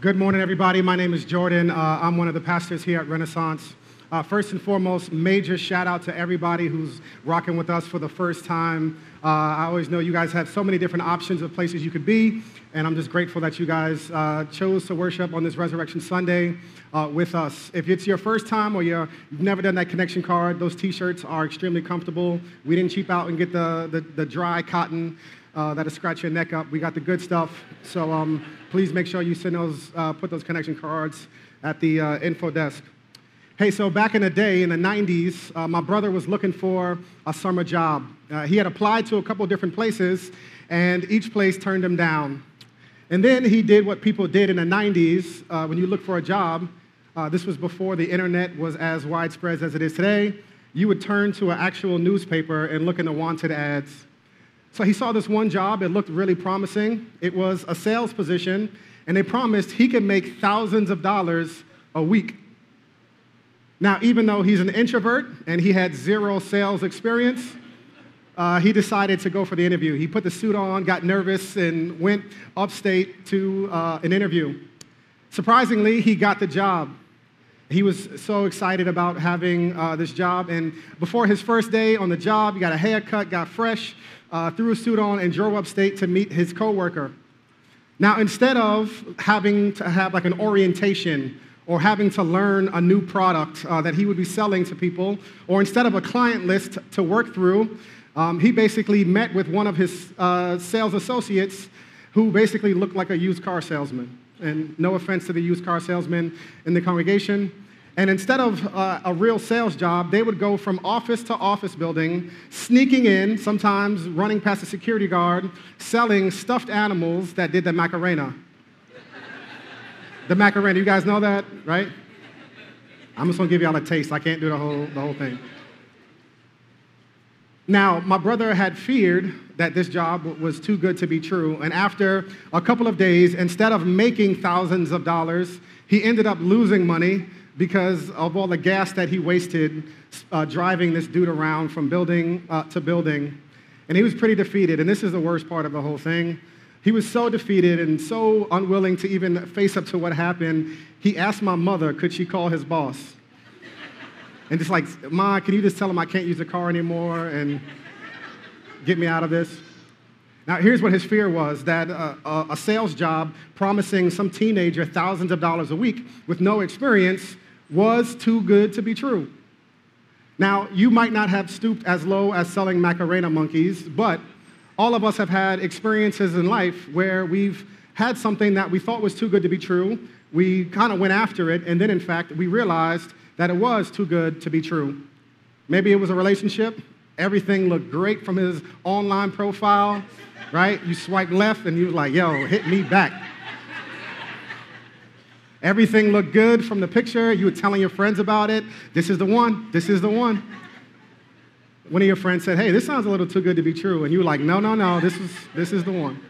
Good morning, everybody. My name is Jordan. Uh, I'm one of the pastors here at Renaissance. Uh, first and foremost, major shout out to everybody who's rocking with us for the first time. Uh, I always know you guys have so many different options of places you could be, and I'm just grateful that you guys uh, chose to worship on this Resurrection Sunday uh, with us. If it's your first time or you've never done that connection card, those t shirts are extremely comfortable. We didn't cheap out and get the, the, the dry cotton uh, that'll scratch your neck up. We got the good stuff. So um, please make sure you send those, uh, put those connection cards at the uh, info desk. Hey, so back in the day, in the 90s, uh, my brother was looking for a summer job. Uh, he had applied to a couple different places, and each place turned him down. And then he did what people did in the 90s uh, when you look for a job. this was before the internet was as widespread as it is today. You would turn to an actual newspaper and look in the wanted ads. So he saw this one job, it looked really promising. It was a sales position, and they promised he could make thousands of dollars a week. Now, even though he's an introvert and he had zero sales experience, uh, he decided to go for the interview. He put the suit on, got nervous, and went upstate to uh, an interview. Surprisingly, he got the job. He was so excited about having uh, this job. And before his first day on the job, he got a haircut, got fresh, uh, threw a suit on, and drove upstate to meet his coworker. Now, instead of having to have like an orientation or having to learn a new product uh, that he would be selling to people, or instead of a client list to work through, um, he basically met with one of his uh, sales associates who basically looked like a used car salesman. And no offense to the used car salesman in the congregation, and instead of uh, a real sales job, they would go from office to office building, sneaking in, sometimes running past a security guard, selling stuffed animals that did the Macarena. the Macarena, you guys know that, right? I'm just gonna give y'all a taste. I can't do the whole, the whole thing. Now, my brother had feared that this job was too good to be true, and after a couple of days, instead of making thousands of dollars, he ended up losing money because of all the gas that he wasted uh, driving this dude around from building uh, to building. And he was pretty defeated. And this is the worst part of the whole thing. He was so defeated and so unwilling to even face up to what happened. He asked my mother, could she call his boss? And just like, Ma, can you just tell him I can't use the car anymore and get me out of this? Now, here's what his fear was that uh, a sales job promising some teenager thousands of dollars a week with no experience was too good to be true. Now, you might not have stooped as low as selling Macarena monkeys, but all of us have had experiences in life where we've had something that we thought was too good to be true. We kind of went after it, and then in fact, we realized that it was too good to be true. Maybe it was a relationship. Everything looked great from his online profile, right? You swipe left, and you was like, yo, hit me back. Everything looked good from the picture. You were telling your friends about it. This is the one. This is the one. One of your friends said, Hey, this sounds a little too good to be true. And you were like, No, no, no, this is, this is the one.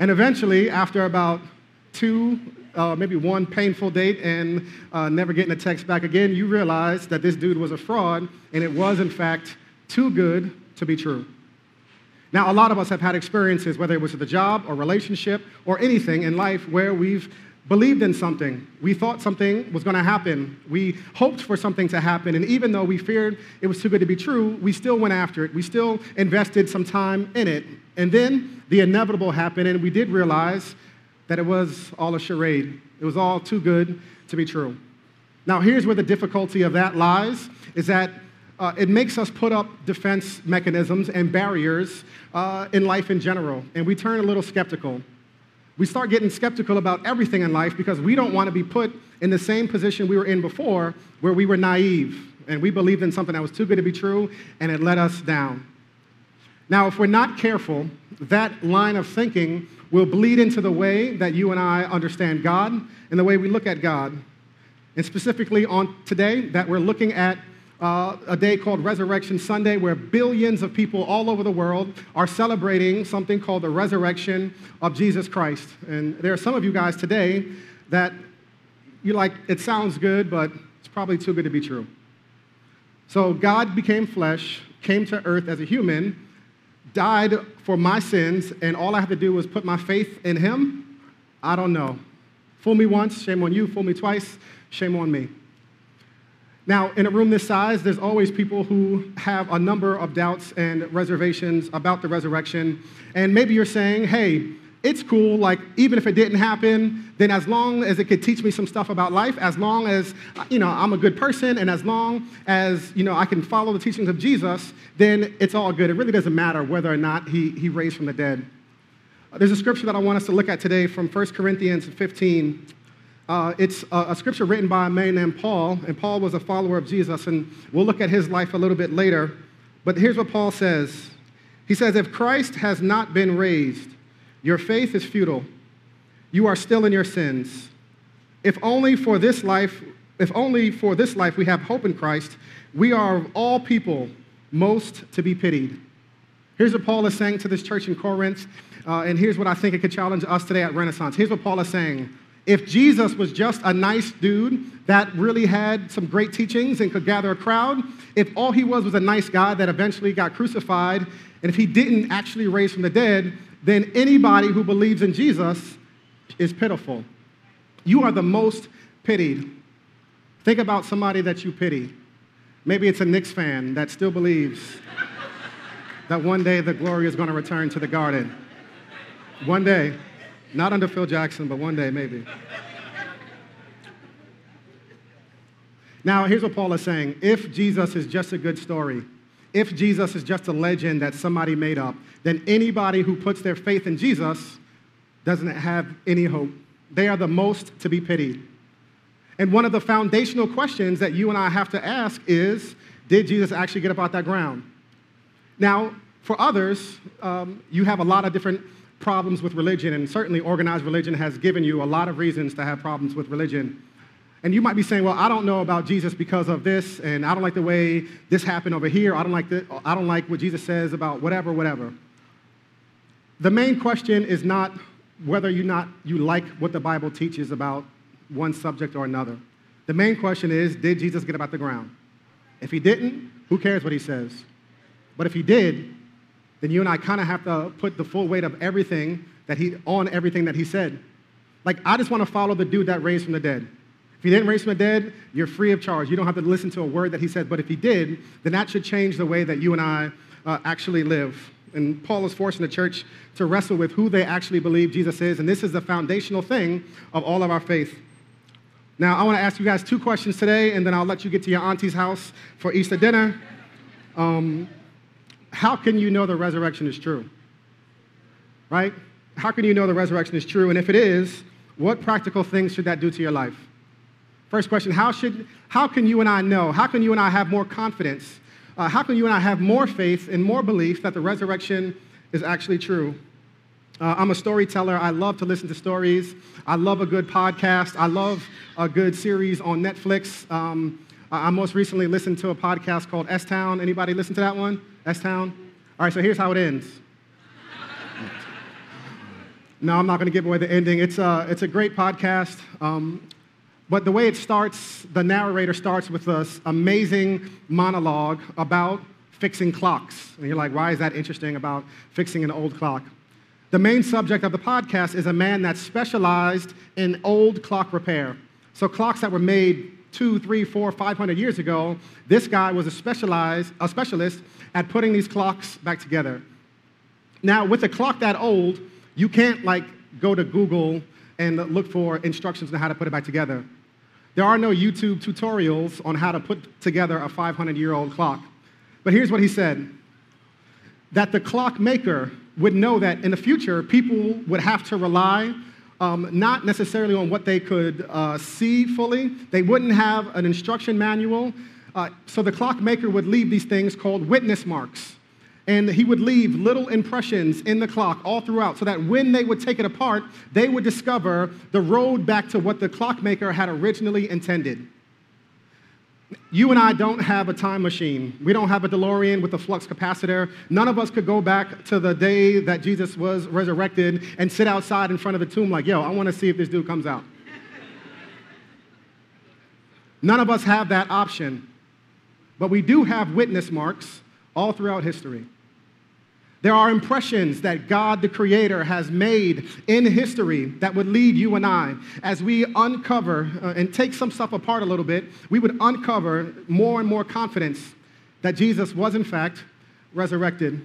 And eventually, after about two, uh, maybe one painful date and uh, never getting a text back again, you realized that this dude was a fraud and it was, in fact, too good to be true. Now, a lot of us have had experiences, whether it was at the job or relationship or anything in life, where we've believed in something. We thought something was going to happen. We hoped for something to happen. And even though we feared it was too good to be true, we still went after it. We still invested some time in it. And then the inevitable happened, and we did realize that it was all a charade. It was all too good to be true. Now, here's where the difficulty of that lies is that uh, it makes us put up defense mechanisms and barriers uh, in life in general, and we turn a little skeptical. We start getting skeptical about everything in life because we don't want to be put in the same position we were in before, where we were naive and we believed in something that was too good to be true, and it let us down. Now, if we're not careful, that line of thinking will bleed into the way that you and I understand God and the way we look at God. And specifically on today, that we're looking at uh, a day called Resurrection Sunday, where billions of people all over the world are celebrating something called the resurrection of Jesus Christ. And there are some of you guys today that you're like, it sounds good, but it's probably too good to be true. So God became flesh, came to earth as a human, died for my sins, and all I have to do was put my faith in him, I don't know. Fool me once, shame on you. Fool me twice, shame on me. Now, in a room this size, there's always people who have a number of doubts and reservations about the resurrection. And maybe you're saying, hey, it's cool, like, even if it didn't happen, then as long as it could teach me some stuff about life, as long as, you know, I'm a good person, and as long as, you know, I can follow the teachings of Jesus, then it's all good. It really doesn't matter whether or not he, he raised from the dead. There's a scripture that I want us to look at today from 1 Corinthians 15, uh, it's a, a, scripture written by a man named Paul, and Paul was a follower of Jesus, and we'll look at his life a little bit later. But here's what Paul says He says, If Christ has not been raised, your faith is futile. You are still in your sins. If only for this life, if only for this life we have hope in Christ, we are of all people most to be pitied. Here's what Paul is saying to this church in Corinth, uh, and here's what I think it could challenge us today at Renaissance. Here's what Paul is saying if Jesus was just a nice dude that really had some great teachings and could gather a crowd, if all he was was a nice guy that eventually got crucified, and if he didn't actually raise from the dead, then anybody who believes in Jesus is pitiful. You are the most pitied. Think about somebody that you pity. Maybe it's a Knicks fan that still believes that one day the glory is going to return to the garden. One day. Not under Phil Jackson, but one day maybe. Now, here's what Paul is saying. If Jesus is just a good story, if Jesus is just a legend that somebody made up, then anybody who puts their faith in Jesus doesn't have any hope. They are the most to be pitied. And one of the foundational questions that you and I have to ask is Did Jesus actually get up out that ground? Now, for others, um, you have a lot of different problems with religion, and certainly organized religion has given you a lot of reasons to have problems with religion. And you might be saying, well, I don't know about Jesus because of this, and I don't like the way this happened over here. I don't like, the, I don't like what Jesus says about whatever, whatever. The main question is not whether you, not, you like what the Bible teaches about one subject or another. The main question is, did Jesus get about the ground? If he didn't, who cares what he says? But if he did, then you and I kind of have to put the full weight of everything that he on everything that he said. Like I just want to follow the dude that raised from the dead. If he didn't raise from the dead, you're free of charge. You don't have to listen to a word that he said. But if he did, then that should change the way that you and I uh, actually live. And Paul is forcing the church to wrestle with who they actually believe Jesus is. And this is the foundational thing of all of our faith. Now, I want to ask you guys two questions today, and then I'll let you get to your auntie's house for Easter dinner. Um, how can you know the resurrection is true? Right? How can you know the resurrection is true? And if it is, what practical things should that do to your life? First question how, should, how can you and I know? How can you and I have more confidence? Uh, how can you and I have more faith and more belief that the resurrection is actually true? Uh, I'm a storyteller. I love to listen to stories. I love a good podcast. I love a good series on Netflix. Um, I most recently listened to a podcast called S Town. Anybody listen to that one? S Town? All right, so here's how it ends. no, I'm not going to give away the ending. It's a, it's a great podcast. Um, but the way it starts, the narrator starts with this amazing monologue about fixing clocks. And you're like, why is that interesting about fixing an old clock? The main subject of the podcast is a man that specialized in old clock repair. So, clocks that were made two, three, four, five hundred years ago, this guy was a, specialized, a specialist at putting these clocks back together. Now, with a clock that old, you can't like go to Google and look for instructions on how to put it back together. There are no YouTube tutorials on how to put together a 500 year old clock. But here's what he said that the clock maker would know that in the future, people would have to rely um, not necessarily on what they could uh, see fully. They wouldn't have an instruction manual. Uh, so the clockmaker would leave these things called witness marks. And he would leave little impressions in the clock all throughout so that when they would take it apart, they would discover the road back to what the clockmaker had originally intended. You and I don't have a time machine. We don't have a DeLorean with a flux capacitor. None of us could go back to the day that Jesus was resurrected and sit outside in front of the tomb like, yo, I want to see if this dude comes out. None of us have that option. But we do have witness marks all throughout history. There are impressions that God, the Creator, has made in history that would lead you and I, as we uncover uh, and take some stuff apart a little bit, we would uncover more and more confidence that Jesus was, in fact, resurrected.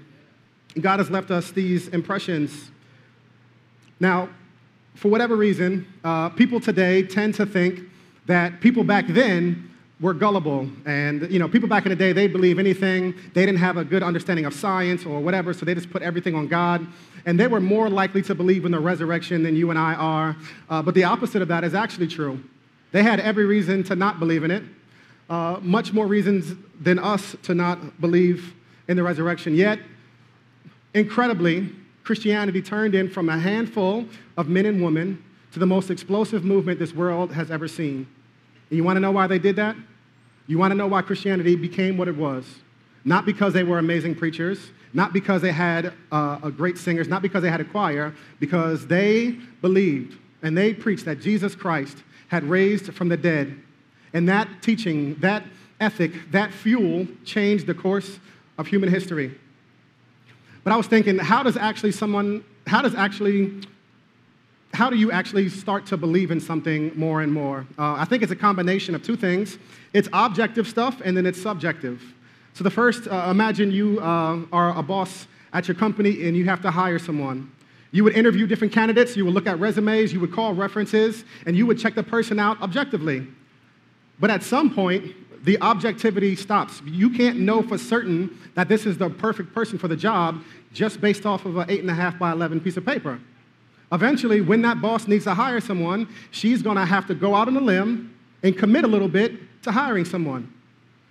God has left us these impressions. Now, for whatever reason, uh, people today tend to think that people back then were gullible. And, you know, people back in the day, they believe anything. They didn't have a good understanding of science or whatever, so they just put everything on God. And they were more likely to believe in the resurrection than you and I are. Uh, but the opposite of that is actually true. They had every reason to not believe in it, uh, much more reasons than us to not believe in the resurrection. Yet, incredibly, Christianity turned in from a handful of men and women to the most explosive movement this world has ever seen. And you want to know why they did that? You want to know why Christianity became what it was? Not because they were amazing preachers, not because they had uh, a great singers, not because they had a choir, because they believed and they preached that Jesus Christ had raised from the dead. And that teaching, that ethic, that fuel changed the course of human history. But I was thinking, how does actually someone, how does actually how do you actually start to believe in something more and more? Uh, I think it's a combination of two things it's objective stuff and then it's subjective. So, the first, uh, imagine you uh, are a boss at your company and you have to hire someone. You would interview different candidates, you would look at resumes, you would call references, and you would check the person out objectively. But at some point, the objectivity stops. You can't know for certain that this is the perfect person for the job just based off of an 8.5 by 11 piece of paper. Eventually, when that boss needs to hire someone, she's going to have to go out on a limb and commit a little bit to hiring someone.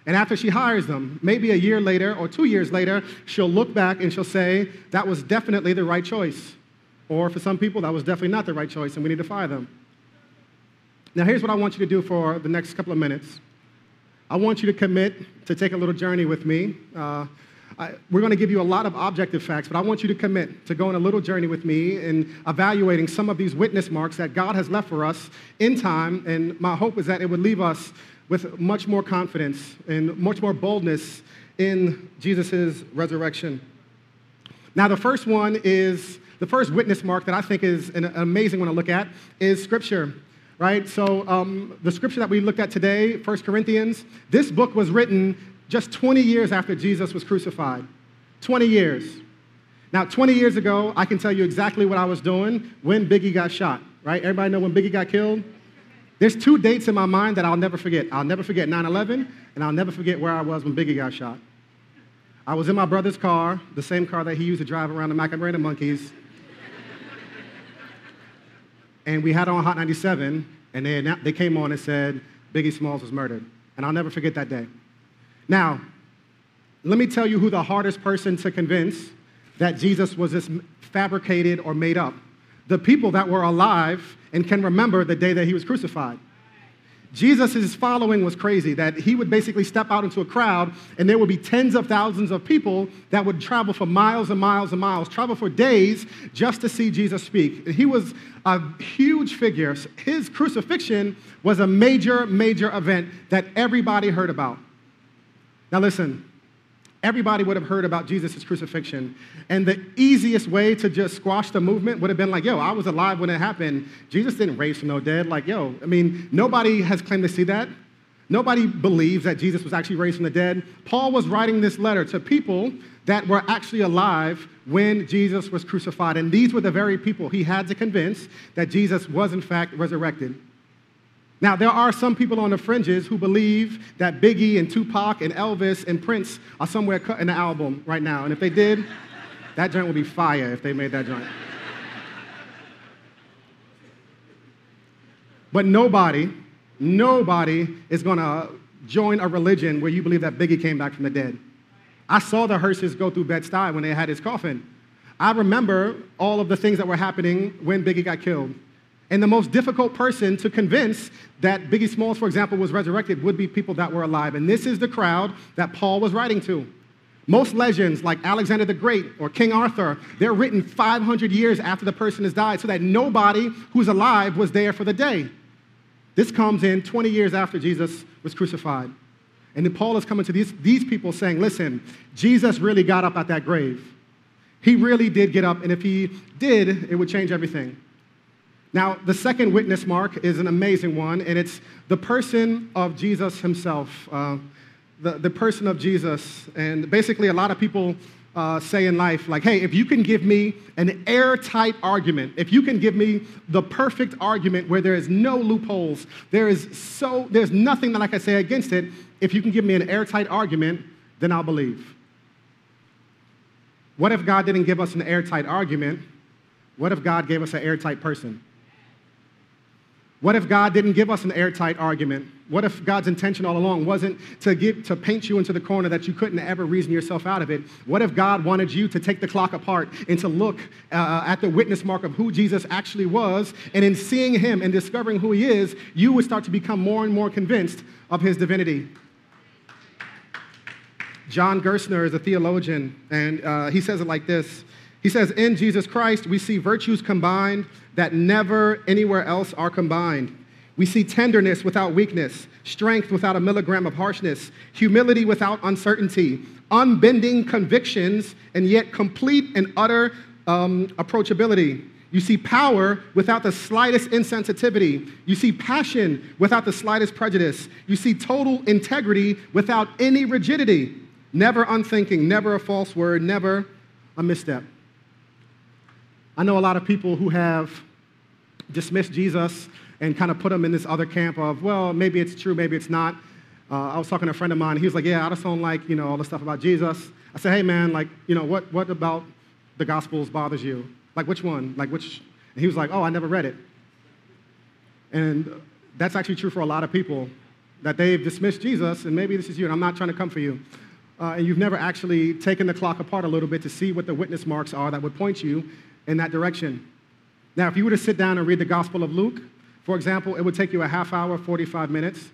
And after she hires them, maybe a year later or two years later, she'll look back and she'll say, that was definitely the right choice. Or for some people, that was definitely not the right choice and we need to fire them. Now, here's what I want you to do for the next couple of minutes. I want you to commit to take a little journey with me. Uh, I, we're going to give you a lot of objective facts, but I want you to commit to going a little journey with me in evaluating some of these witness marks that God has left for us in time. And my hope is that it would leave us with much more confidence and much more boldness in Jesus' resurrection. Now, the first one is the first witness mark that I think is an amazing one to look at is Scripture right? So um, the scripture that we looked at today, 1 Corinthians, this book was written just 20 years after Jesus was crucified. 20 years. Now, 20 years ago, I can tell you exactly what I was doing when Biggie got shot, right? Everybody know when Biggie got killed? There's two dates in my mind that I'll never forget. I'll never forget 9 11, and I'll never forget where I was when Biggie got shot. I was in my brother's car, the same car that he used to drive around the Macarena Monkeys. and we had on Hot 97, and they, they came on and said Biggie Smalls was murdered. And I'll never forget that day. Now, let me tell you who the hardest person to convince that Jesus was just fabricated or made up. The people that were alive and can remember the day that he was crucified. Jesus' following was crazy, that he would basically step out into a crowd and there would be tens of thousands of people that would travel for miles and miles and miles, travel for days just to see Jesus speak. He was a huge figure. His crucifixion was a major, major event that everybody heard about. Now, listen, everybody would have heard about Jesus' crucifixion. And the easiest way to just squash the movement would have been like, yo, I was alive when it happened. Jesus didn't raise from no dead. Like, yo, I mean, nobody has claimed to see that. Nobody believes that Jesus was actually raised from the dead. Paul was writing this letter to people that were actually alive when Jesus was crucified. And these were the very people he had to convince that Jesus was, in fact, resurrected. Now, there are some people on the fringes who believe that Biggie and Tupac and Elvis and Prince are somewhere cutting the album right now. And if they did, that joint would be fire if they made that joint. But nobody, nobody is going to join a religion where you believe that Biggie came back from the dead. I saw the hearses go through Bed-Stuy when they had his coffin. I remember all of the things that were happening when Biggie got killed. And the most difficult person to convince that Biggie Smalls, for example, was resurrected would be people that were alive. And this is the crowd that Paul was writing to. Most legends, like Alexander the Great or King Arthur, they're written 500 years after the person has died so that nobody who's alive was there for the day. This comes in 20 years after Jesus was crucified. And then Paul is coming to these, these people saying, listen, Jesus really got up at that grave. He really did get up, and if he did, it would change everything. Now, the second witness mark is an amazing one, and it's the person of Jesus himself. Uh, the, the person of Jesus. And basically, a lot of people uh, say in life, like, hey, if you can give me an airtight argument, if you can give me the perfect argument where there is no loopholes, there is so, there's nothing that I can say against it, if you can give me an airtight argument, then I'll believe. What if God didn't give us an airtight argument? What if God gave us an airtight person? What if God didn't give us an airtight argument? What if God's intention all along wasn't to, give, to paint you into the corner that you couldn't ever reason yourself out of it? What if God wanted you to take the clock apart and to look uh, at the witness mark of who Jesus actually was? And in seeing him and discovering who he is, you would start to become more and more convinced of his divinity. John Gerstner is a theologian, and uh, he says it like this He says, In Jesus Christ, we see virtues combined that never anywhere else are combined. We see tenderness without weakness, strength without a milligram of harshness, humility without uncertainty, unbending convictions, and yet complete and utter um, approachability. You see power without the slightest insensitivity. You see passion without the slightest prejudice. You see total integrity without any rigidity. Never unthinking, never a false word, never a misstep. I know a lot of people who have dismissed Jesus and kind of put him in this other camp of, well, maybe it's true, maybe it's not. Uh, I was talking to a friend of mine. He was like, yeah, I just don't like, you know, all the stuff about Jesus. I said, hey, man, like, you know, what, what about the Gospels bothers you? Like, which one? Like, which? And he was like, oh, I never read it. And that's actually true for a lot of people, that they've dismissed Jesus, and maybe this is you, and I'm not trying to come for you. Uh, and you've never actually taken the clock apart a little bit to see what the witness marks are that would point you in that direction. Now, if you were to sit down and read the Gospel of Luke, for example, it would take you a half hour, 45 minutes.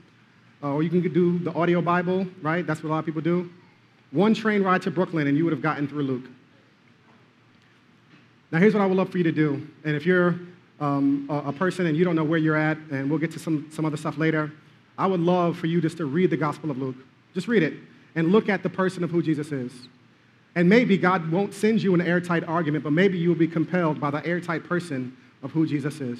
Uh, or you can do the audio Bible, right? That's what a lot of people do. One train ride to Brooklyn, and you would have gotten through Luke. Now, here's what I would love for you to do. And if you're um, a, a, person and you don't know where you're at, and we'll get to some, some other stuff later, I would love for you just to read the Gospel of Luke. Just read it and look at the person of who Jesus is. And maybe God won't send you an airtight argument, but maybe you will be compelled by the airtight person of who Jesus is.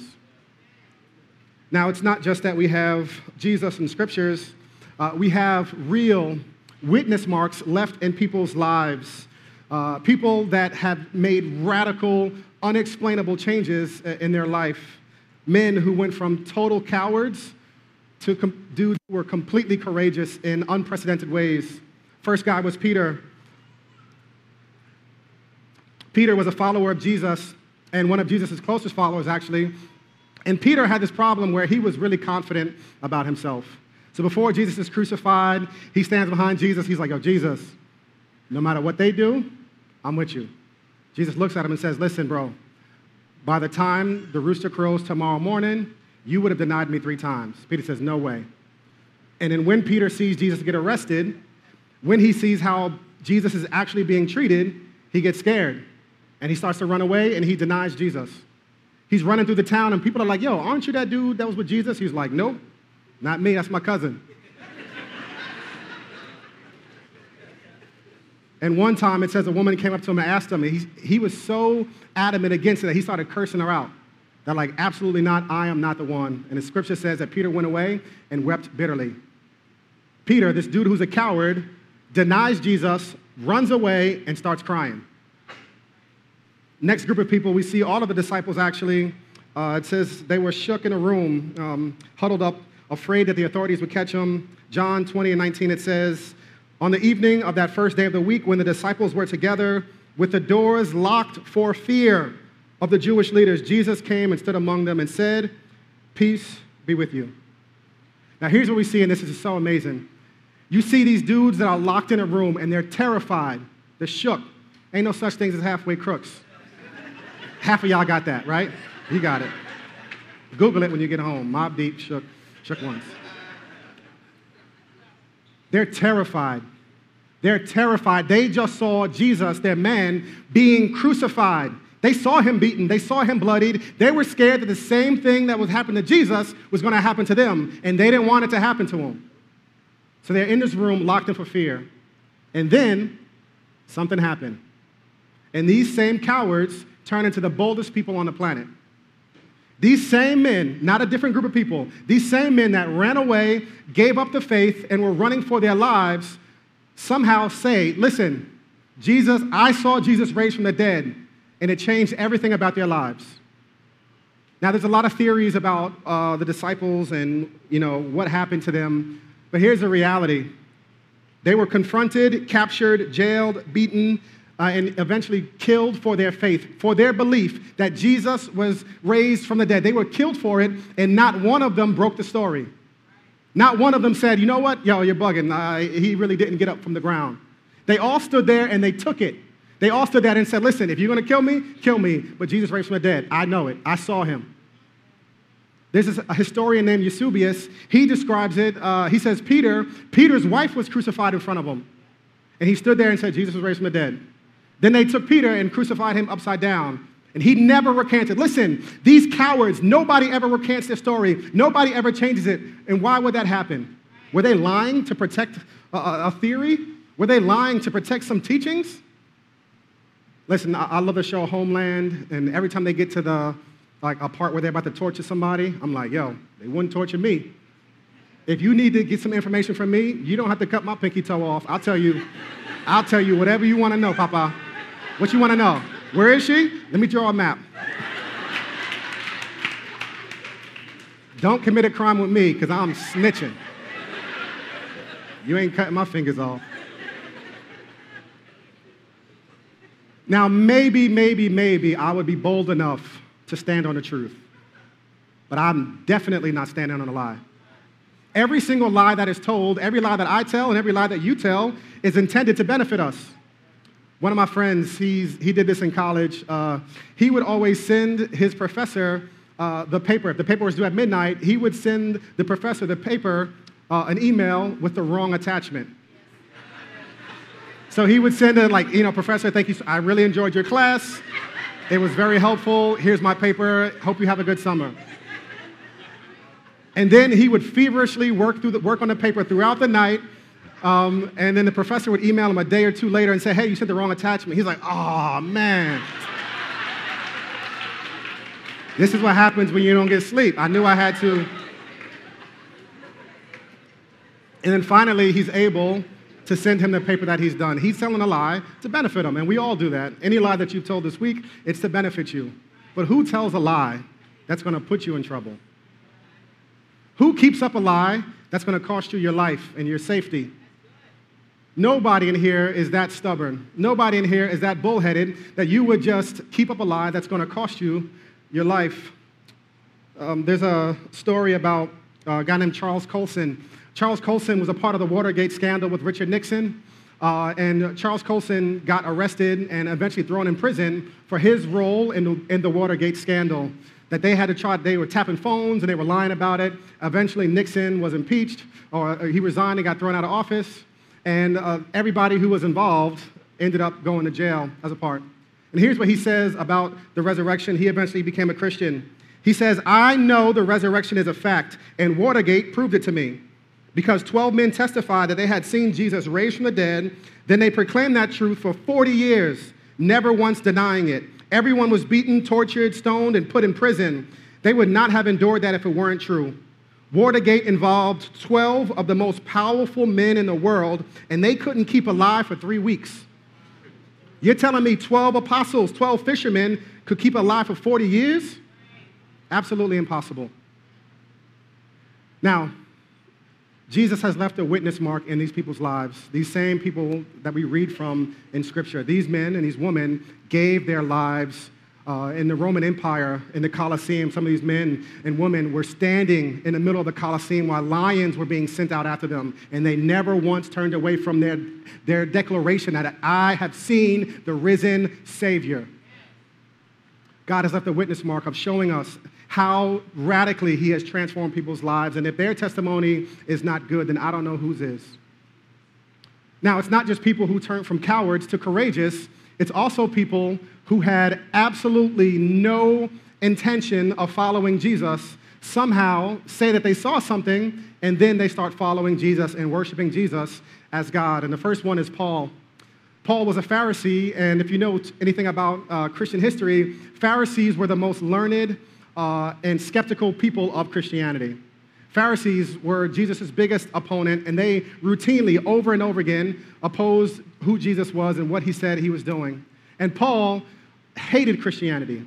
Now, it's not just that we have Jesus in scriptures, uh, we have real witness marks left in people's lives. Uh, people that have made radical, unexplainable changes in their life. Men who went from total cowards to com- dudes who were completely courageous in unprecedented ways. First guy was Peter. Peter was a follower of Jesus and one of Jesus' closest followers, actually. And Peter had this problem where he was really confident about himself. So before Jesus is crucified, he stands behind Jesus. He's like, Yo, Jesus, no matter what they do, I'm with you. Jesus looks at him and says, Listen, bro, by the time the rooster crows tomorrow morning, you would have denied me three times. Peter says, No way. And then when Peter sees Jesus get arrested, when he sees how Jesus is actually being treated, he gets scared and he starts to run away and he denies Jesus. He's running through the town and people are like, Yo, aren't you that dude that was with Jesus? He's like, Nope, not me, that's my cousin. and one time it says a woman came up to him and asked him, and he, he was so adamant against it that he started cursing her out. That, like, absolutely not, I am not the one. And the scripture says that Peter went away and wept bitterly. Peter, this dude who's a coward, denies Jesus, runs away, and starts crying. Next group of people, we see all of the disciples actually. Uh, it says they were shook in a room, um, huddled up, afraid that the authorities would catch them. John 20 and 19, it says, On the evening of that first day of the week, when the disciples were together with the doors locked for fear of the Jewish leaders, Jesus came and stood among them and said, Peace be with you. Now, here's what we see, and this is so amazing. You see these dudes that are locked in a room and they're terrified, they're shook. Ain't no such things as halfway crooks. Half of y'all got that, right? You got it. Google it when you get home. Mobb Deep shook, Shook Ones. They're terrified. They're terrified. They just saw Jesus, their man, being crucified. They saw him beaten. They saw him bloodied. They were scared that the same thing that was happening to Jesus was going to happen to them, and they didn't want it to happen to him. So they're in this room locked in for fear. And then something happened. And these same cowards turn into the boldest people on the planet. These same men, not a different group of people, these same men that ran away, gave up the faith, and were running for their lives, somehow say, Listen, Jesus, I saw Jesus raised from the dead, and it changed everything about their lives. Now, there's a lot of theories about uh, the disciples and you know what happened to them, but here's the reality: they were confronted, captured, jailed, beaten, uh, and eventually killed for their faith, for their belief that Jesus was raised from the dead. They were killed for it, and not one of them broke the story. Not one of them said, "You know what? Yo, you're bugging. Uh, he really didn't get up from the ground." They all stood there and they took it. They all stood there and said, Listen, if you're going to kill me, kill me. But Jesus raised from the dead. I know it. I saw him. There's a historian named Eusebius. He describes it. Uh, he says, Peter, Peter's wife was crucified in front of him. And he stood there and said, Jesus was raised from the dead. Then they took Peter and crucified him upside down. And he never recanted. Listen, these cowards, nobody ever recants their story. Nobody ever changes it. And why would that happen? Were they lying to protect a, a theory? Were they lying to protect some teachings? Listen, I, I love the show Homeland, and every time they get to the like a part where they're about to torture somebody, I'm like, yo, they wouldn't torture me. If you need to get some information from me, you don't have to cut my pinky toe off. I'll tell you, I'll tell you whatever you want to know, Papa. What you want to know? Where is she? Let me draw a map. Don't commit a crime with me because I'm snitching. You ain't cutting my fingers off. Now, maybe, maybe, maybe I would be bold enough to stand on the truth. But I'm definitely not standing on a lie. Every single lie that is told, every lie that I tell, and every lie that you tell is intended to benefit us. One of my friends, he's, he did this in college. Uh, he would always send his professor uh, the paper. If the paper was due at midnight, he would send the professor the paper, uh, an email with the wrong attachment. So he would send it like, you know, professor, thank you. I really enjoyed your class. It was very helpful. Here's my paper. Hope you have a good summer. And then he would feverishly work, through the, work on the paper throughout the night. Um, and then the professor would email him a day or two later and say, hey, you sent the wrong attachment. He's like, oh, man. this is what happens when you don't get sleep. I knew I had to. And then finally, he's able to send him the paper that he's done. He's telling a lie to benefit him, and we all do that. Any lie that you've told this week, it's to benefit you. But who tells a lie that's going to put you in trouble? Who keeps up a lie that's going to cost you your life and your safety? Nobody in here is that stubborn. Nobody in here is that bullheaded that you would just keep up a lie that's going to cost you your life. Um, there's a story about a guy named Charles Colson Charles Colson was a part of the Watergate scandal with Richard Nixon. Uh, and Charles Colson got arrested and eventually thrown in prison for his role in the, in the Watergate scandal. That they had to try, they were tapping phones and they were lying about it. Eventually, Nixon was impeached, or he resigned and got thrown out of office. And uh, everybody who was involved ended up going to jail as a part. And here's what he says about the resurrection. He eventually became a Christian. He says, I know the resurrection is a fact, and Watergate proved it to me because 12 men testified that they had seen Jesus raised from the dead. Then they proclaimed that truth for 40 years, never once denying it. Everyone was beaten, tortured, stoned, and put in prison. They would not have endured that if it weren't true. Watergate involved 12 of the most powerful men in the world, and they couldn't keep alive for three weeks. You're telling me 12 apostles, 12 fishermen could keep alive for 40 years? Absolutely impossible. Now, Jesus has left a witness mark in these people's lives. These same people that we read from in Scripture, these men and these women gave their lives uh, in the Roman Empire, in the Colosseum. Some of these men and women were standing in the middle of the Colosseum while lions were being sent out after them, and they never once turned away from their, their declaration that I have seen the risen Savior. God has left a witness mark of showing us how radically he has transformed people's lives. And if their testimony is not good, then I don't know whose is. Now, it's not just people who turn from cowards to courageous, it's also people who had absolutely no intention of following Jesus somehow say that they saw something and then they start following Jesus and worshiping Jesus as God. And the first one is Paul. Paul was a Pharisee, and if you know anything about uh, Christian history, Pharisees were the most learned uh, and skeptical people of Christianity. Pharisees were Jesus' biggest opponent, and they routinely, over and over again, opposed who Jesus was and what he said he was doing. And Paul hated Christianity.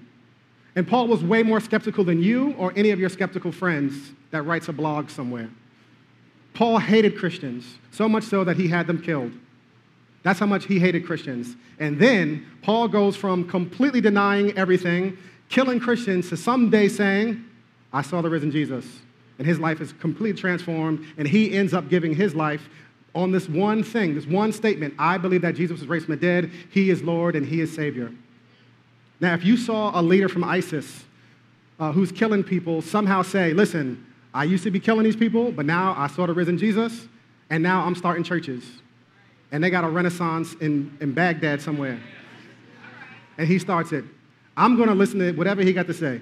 And Paul was way more skeptical than you or any of your skeptical friends that writes a blog somewhere. Paul hated Christians, so much so that he had them killed. That's how much he hated Christians. And then Paul goes from completely denying everything, killing Christians, to someday saying, I saw the risen Jesus. And his life is completely transformed, and he ends up giving his life on this one thing, this one statement I believe that Jesus was raised from the dead, he is Lord, and he is Savior. Now, if you saw a leader from ISIS uh, who's killing people somehow say, Listen, I used to be killing these people, but now I saw the risen Jesus, and now I'm starting churches and they got a renaissance in, in Baghdad somewhere. And he starts it. I'm going to listen to whatever he got to say.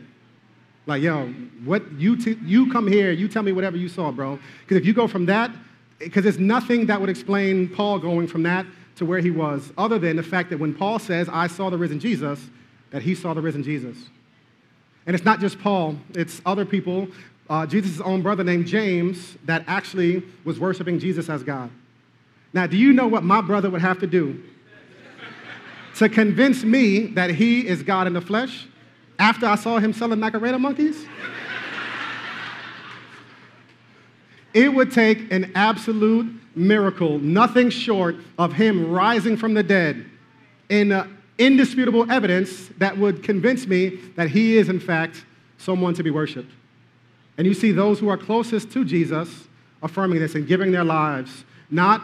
Like, yo, what you, t- you come here, you tell me whatever you saw, bro. Because if you go from that, because there's nothing that would explain Paul going from that to where he was, other than the fact that when Paul says, I saw the risen Jesus, that he saw the risen Jesus. And it's not just Paul, it's other people, uh, Jesus' own brother named James, that actually was worshiping Jesus as God. Now, do you know what my brother would have to do to convince me that he is God in the flesh after I saw him selling Macarena monkeys? It would take an absolute miracle, nothing short of him rising from the dead, in uh, indisputable evidence that would convince me that he is, in fact, someone to be worshiped. And you see those who are closest to Jesus affirming this and giving their lives, not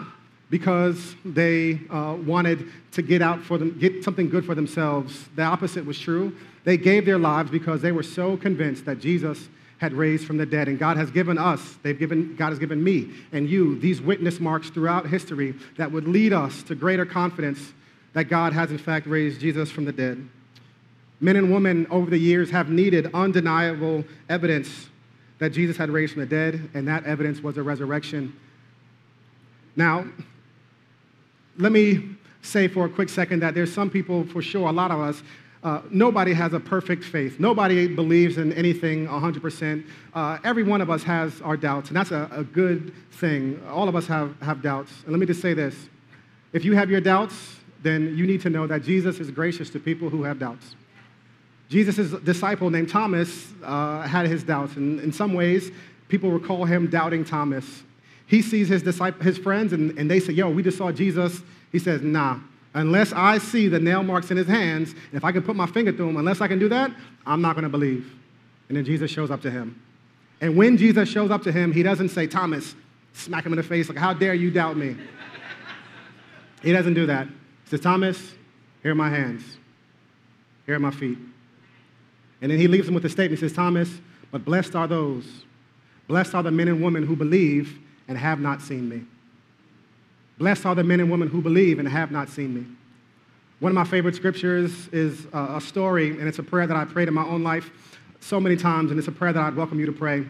because they uh, wanted to get out for them, get something good for themselves. The opposite was true. They gave their lives because they were so convinced that Jesus had raised from the dead. And God has given us, they've given, God has given me and you these witness marks throughout history that would lead us to greater confidence that God has in fact raised Jesus from the dead. Men and women over the years have needed undeniable evidence that Jesus had raised from the dead, and that evidence was a resurrection. Now, let me say for a quick second that there's some people, for sure, a lot of us, uh, nobody has a perfect faith. Nobody believes in anything 100%. Uh, every one of us has our doubts, and that's a, a good thing. All of us have, have doubts. And let me just say this if you have your doubts, then you need to know that Jesus is gracious to people who have doubts. Jesus' disciple named Thomas uh, had his doubts, and in some ways, people recall him Doubting Thomas. He sees his, disciples, his friends, and, and they say, Yo, we just saw Jesus. He says, Nah, unless I see the nail marks in his hands, if I can put my finger through them, unless I can do that, I'm not going to believe. And then Jesus shows up to him. And when Jesus shows up to him, he doesn't say, Thomas, smack him in the face, like, How dare you doubt me? he doesn't do that. He says, Thomas, here are my hands, here are my feet. And then he leaves him with a statement. He says, Thomas, but blessed are those, blessed are the men and women who believe and have not seen me. Blessed are the men and women who believe and have not seen me. One of my favorite scriptures is uh, a story, and it's a prayer that I prayed in my own life so many times, and it's a prayer that I'd welcome you to pray.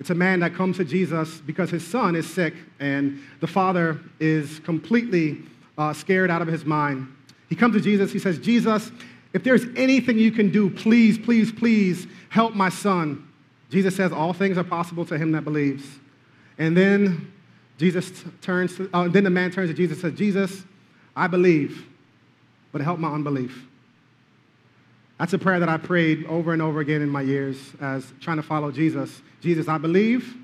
It's a man that comes to Jesus because his son is sick, and the father is completely uh, scared out of his mind. He comes to Jesus, he says, Jesus, if there's anything you can do, please, please, please help my son. Jesus says, All things are possible to him that believes. And then Jesus turns to, uh, then the man turns to Jesus and says, Jesus, I believe, but help my unbelief. That's a prayer that I prayed over and over again in my years as trying to follow Jesus. Jesus, I believe,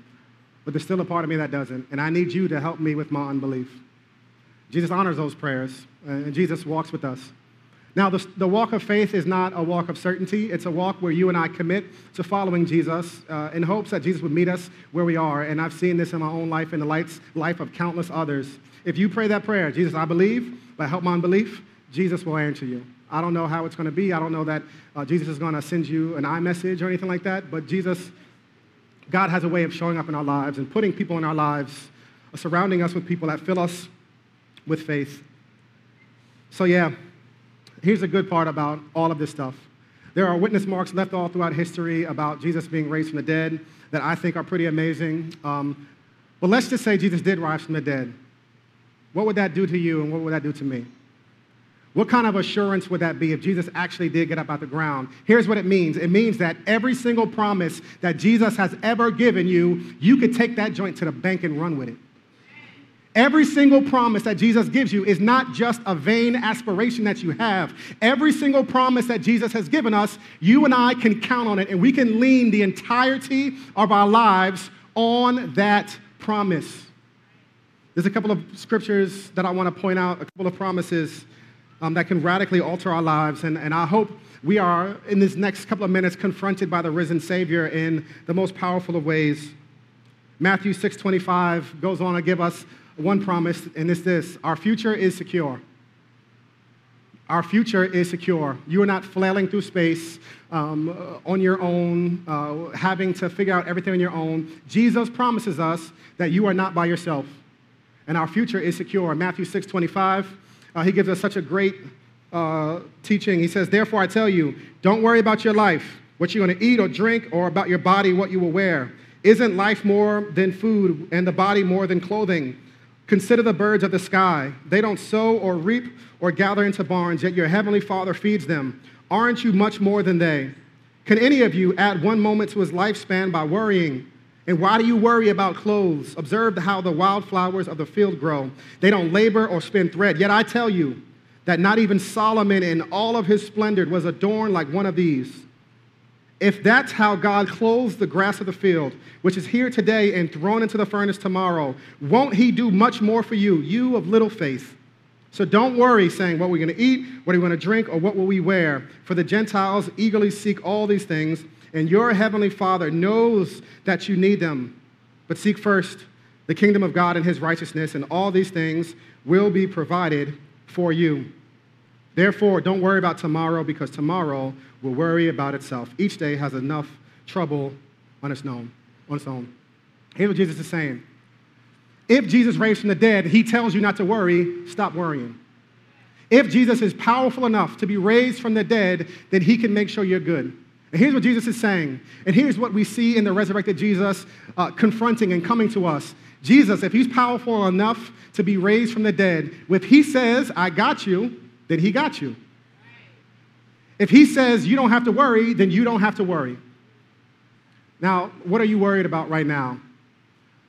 but there's still a part of me that doesn't, and I need you to help me with my unbelief. Jesus honors those prayers, and Jesus walks with us. Now, the, the, walk of faith is not a walk of certainty. It's a walk where you and I commit to following Jesus uh, in hopes that Jesus would meet us where we are. And I've seen this in my own life and the life of countless others. If you pray that prayer, Jesus, I believe, but help my unbelief, Jesus will answer you. I don't know how it's going to be. I don't know that uh, Jesus is going to send you an iMessage or anything like that, but Jesus, God has a way of showing up in our lives and putting people in our lives, surrounding us with people that fill us with faith. So, yeah here's a good part about all of this stuff. There are witness marks left all throughout history about Jesus being raised from the dead that I think are pretty amazing. Um, but let's just say Jesus did rise from the dead. What would that do to you and what would that do to me? What kind of assurance would that be if Jesus actually did get up out the ground? Here's what it means it means that every single promise that Jesus has ever given you, you could take that joint to the bank and run with it. Every single promise that Jesus gives you is not just a vain aspiration that you have. Every single promise that Jesus has given us, you and I can count on it, and we can lean the entirety of our lives on that promise. There's a couple of scriptures that I want to point out, a couple of promises um, that can radically alter our lives. And, and I hope we are, in this next couple of minutes, confronted by the risen Savior in the most powerful of ways. Matthew 6.25 goes on to give us one promise, and it's this our future is secure. Our future is secure. You are not flailing through space um, on your own, uh, having to figure out everything on your own. Jesus promises us that you are not by yourself, and our future is secure. Matthew 6 25, uh, he gives us such a great uh, teaching. He says, Therefore, I tell you, don't worry about your life, what you're going to eat or drink, or about your body, what you will wear. Isn't life more than food, and the body more than clothing? Consider the birds of the sky. They don't sow or reap or gather into barns, yet your heavenly Father feeds them. Aren't you much more than they? Can any of you add one moment to his lifespan by worrying? And why do you worry about clothes? Observe how the wildflowers of the field grow. They don't labor or spin thread. Yet I tell you that not even Solomon in all of his splendor was adorned like one of these. If that's how God clothes the grass of the field, which is here today and thrown into the furnace tomorrow, won't He do much more for you, you of little faith? So don't worry saying, What we're we going to eat? What are we going to drink? Or what will we wear? For the Gentiles eagerly seek all these things, and your heavenly Father knows that you need them. But seek first the kingdom of God and His righteousness, and all these things will be provided for you. Therefore, don't worry about tomorrow because tomorrow will worry about itself. Each day has enough trouble on its own. On its own. Here's what Jesus is saying. If Jesus raised from the dead, he tells you not to worry, stop worrying. If Jesus is powerful enough to be raised from the dead, then he can make sure you're good. And here's what Jesus is saying. And here's what we see in the resurrected Jesus uh, confronting and coming to us. Jesus, if he's powerful enough to be raised from the dead, if he says, I got you, then he got you. If he says you don't have to worry, then you don't have to worry. Now, what are you worried about right now?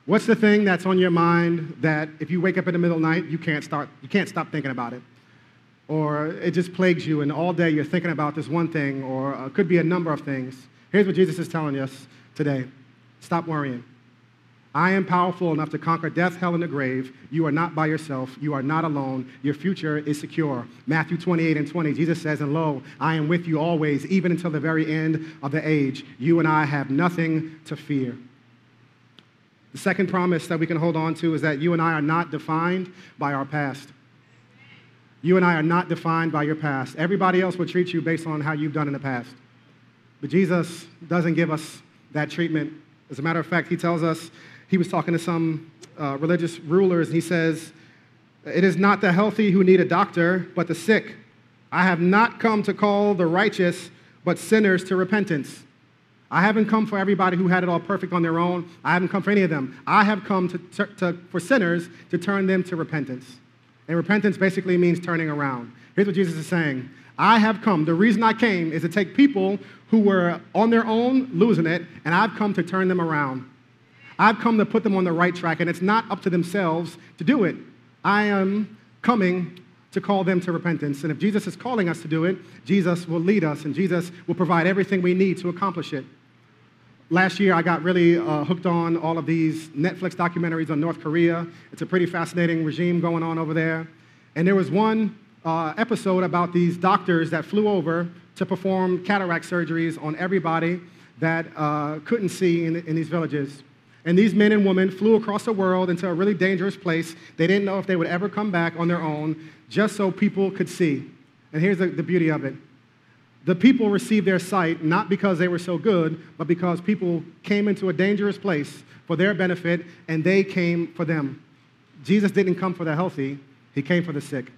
What's the thing that's on your mind that if you wake up in the middle of the night, you can't, start, you can't stop thinking about it? Or it just plagues you, and all day you're thinking about this one thing, or it could be a number of things. Here's what Jesus is telling us today stop worrying. I am powerful enough to conquer death, hell, and the grave. You are not by yourself. You are not alone. Your future is secure. Matthew 28 and 20, Jesus says, And lo, I am with you always, even until the very end of the age. You and I have nothing to fear. The second promise that we can hold on to is that you and I are not defined by our past. You and I are not defined by your past. Everybody else will treat you based on how you've done in the past. But Jesus doesn't give us that treatment. As a matter of fact, he tells us he was talking to some uh, religious rulers, and he says, It is not the healthy who need a doctor, but the sick. I have not come to call the righteous, but sinners to repentance. I haven't come for everybody who had it all perfect on their own. I haven't come for any of them. I have come to, to, for sinners to turn them to repentance. And repentance basically means turning around. Here's what Jesus is saying I have come. The reason I came is to take people who were on their own, losing it, and I've come to turn them around. I've come to put them on the right track, and it's not up to themselves to do it. I am coming to call them to repentance. And if Jesus is calling us to do it, Jesus will lead us, and Jesus will provide everything we need to accomplish it. Last year, I got really uh, hooked on all of these Netflix documentaries on North Korea. It's a pretty fascinating regime going on over there. And there was one uh, episode about these doctors that flew over to perform cataract surgeries on everybody that uh, couldn't see in, in these villages. And these men and women flew across the world into a really dangerous place. They didn't know if they would ever come back on their own, just so people could see. And here's the, the beauty of it the people received their sight not because they were so good, but because people came into a dangerous place for their benefit and they came for them. Jesus didn't come for the healthy, he came for the sick.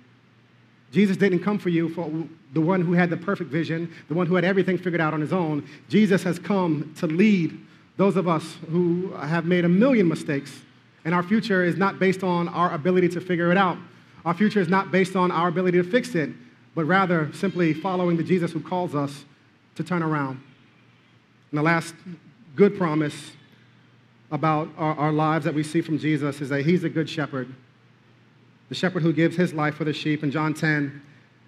Jesus didn't come for you for the one who had the perfect vision, the one who had everything figured out on his own. Jesus has come to lead those of us who have made a million mistakes, and our future is not based on our ability to figure it out. Our future is not based on our ability to fix it. but rather simply following the Jesus who calls us to turn around. And the last good promise about our, our lives that we see from Jesus is that he's a good shepherd, the shepherd who gives his life for the sheep. In John 10,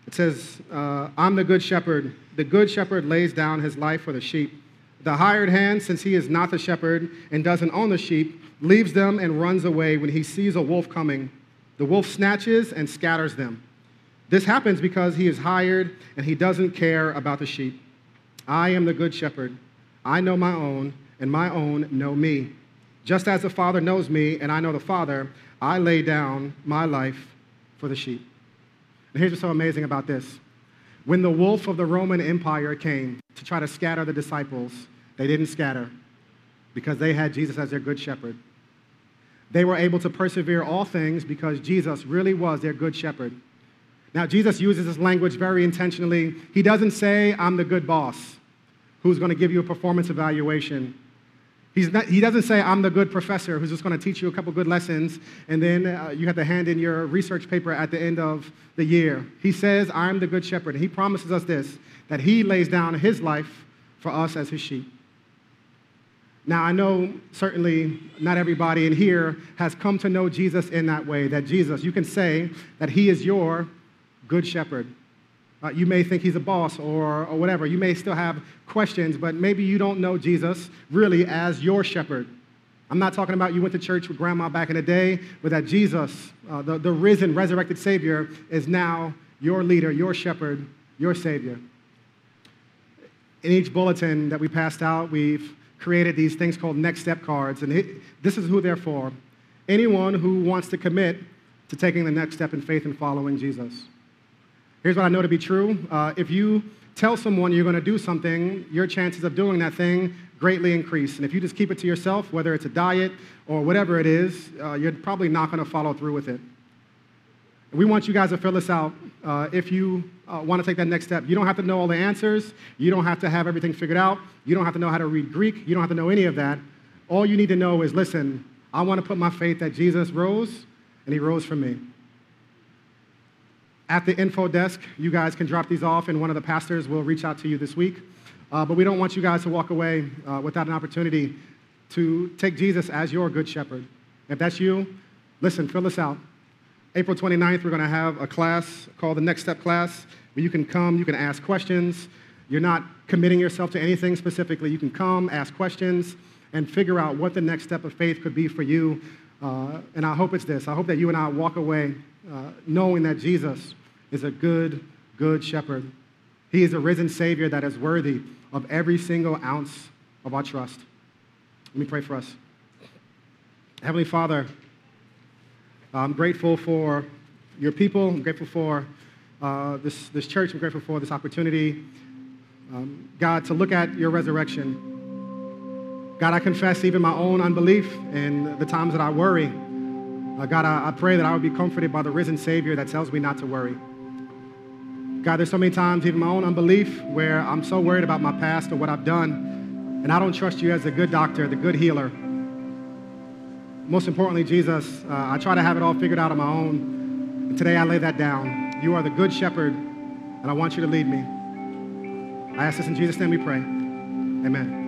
it says, uh, I'm the good shepherd. The good shepherd lays down his life for the sheep. The hired hand, since he is not the shepherd and doesn't own the sheep, leaves them and runs away when he sees a wolf coming. The wolf snatches and scatters them. This happens because he is hired and he doesn't care about the sheep. I am the good shepherd. I know my own, and my own know me. Just as the Father knows me, and I know the Father, I lay down my life for the sheep. And here's what's so amazing about this. When the wolf of the Roman Empire came to try to scatter the disciples, they didn't scatter because they had Jesus as their good shepherd. They were able to persevere all things because Jesus really was their good shepherd. Now, Jesus uses this language very intentionally. He doesn't say, I'm the good boss who's going to give you a performance evaluation. Not, he doesn't say, I'm the good professor who's just going to teach you a couple good lessons, and then uh, you have to hand in your research paper at the end of the year. He says, I'm the good shepherd. And he promises us this that he lays down his life for us as his sheep. Now, I know certainly not everybody in here has come to know Jesus in that way, that Jesus, you can say that he is your good shepherd. Uh, you may think he's a boss or, or whatever. You may still have questions, but maybe you don't know Jesus really as your shepherd. I'm not talking about you went to church with grandma back in the day, but that Jesus, uh, the, the risen, resurrected Savior, is now your leader, your shepherd, your Savior. In each bulletin that we passed out, we've created these things called next step cards, and it, this is who they're for. Anyone who wants to commit to taking the next step in faith and following Jesus. Here's what I know to be true. Uh, if you tell someone you're going to do something, your chances of doing that thing greatly increase. And if you just keep it to yourself, whether it's a diet or whatever it is, uh, you're probably not going to follow through with it. We want you guys to fill this out uh, if you uh, want to take that next step. You don't have to know all the answers. You don't have to have everything figured out. You don't have to know how to read Greek. You don't have to know any of that. All you need to know is listen, I want to put my faith that Jesus rose and he rose for me. At the info desk, you guys can drop these off, and one of the pastors will reach out to you this week. Uh, but we don't want you guys to walk away uh, without an opportunity to take Jesus as your good shepherd. If that's you, listen, fill this out. April 29th, we're going to have a class called the Next Step class where you can come, you can ask questions. You're not committing yourself to anything specifically. You can come, ask questions, and figure out what the next step of faith could be for you. Uh, and I hope it's this I hope that you and I walk away uh, knowing that Jesus is a good, good shepherd. He is a risen Savior that is worthy of every single ounce of our trust. Let me pray for us. Heavenly Father, I'm grateful for your people. I'm grateful for uh, this, this church. I'm grateful for this opportunity. Um, God, to look at your resurrection. God, I confess even my own unbelief and the times that I worry. Uh, God, I, I pray that I would be comforted by the risen Savior that tells me not to worry. God, there's so many times, even my own unbelief, where I'm so worried about my past or what I've done, and I don't trust you as the good doctor, the good healer most importantly, Jesus, uh, I try to have it all figured out on my own. And today I lay that down. You are the good shepherd, and I want you to lead me. I ask this in Jesus' name we pray. Amen.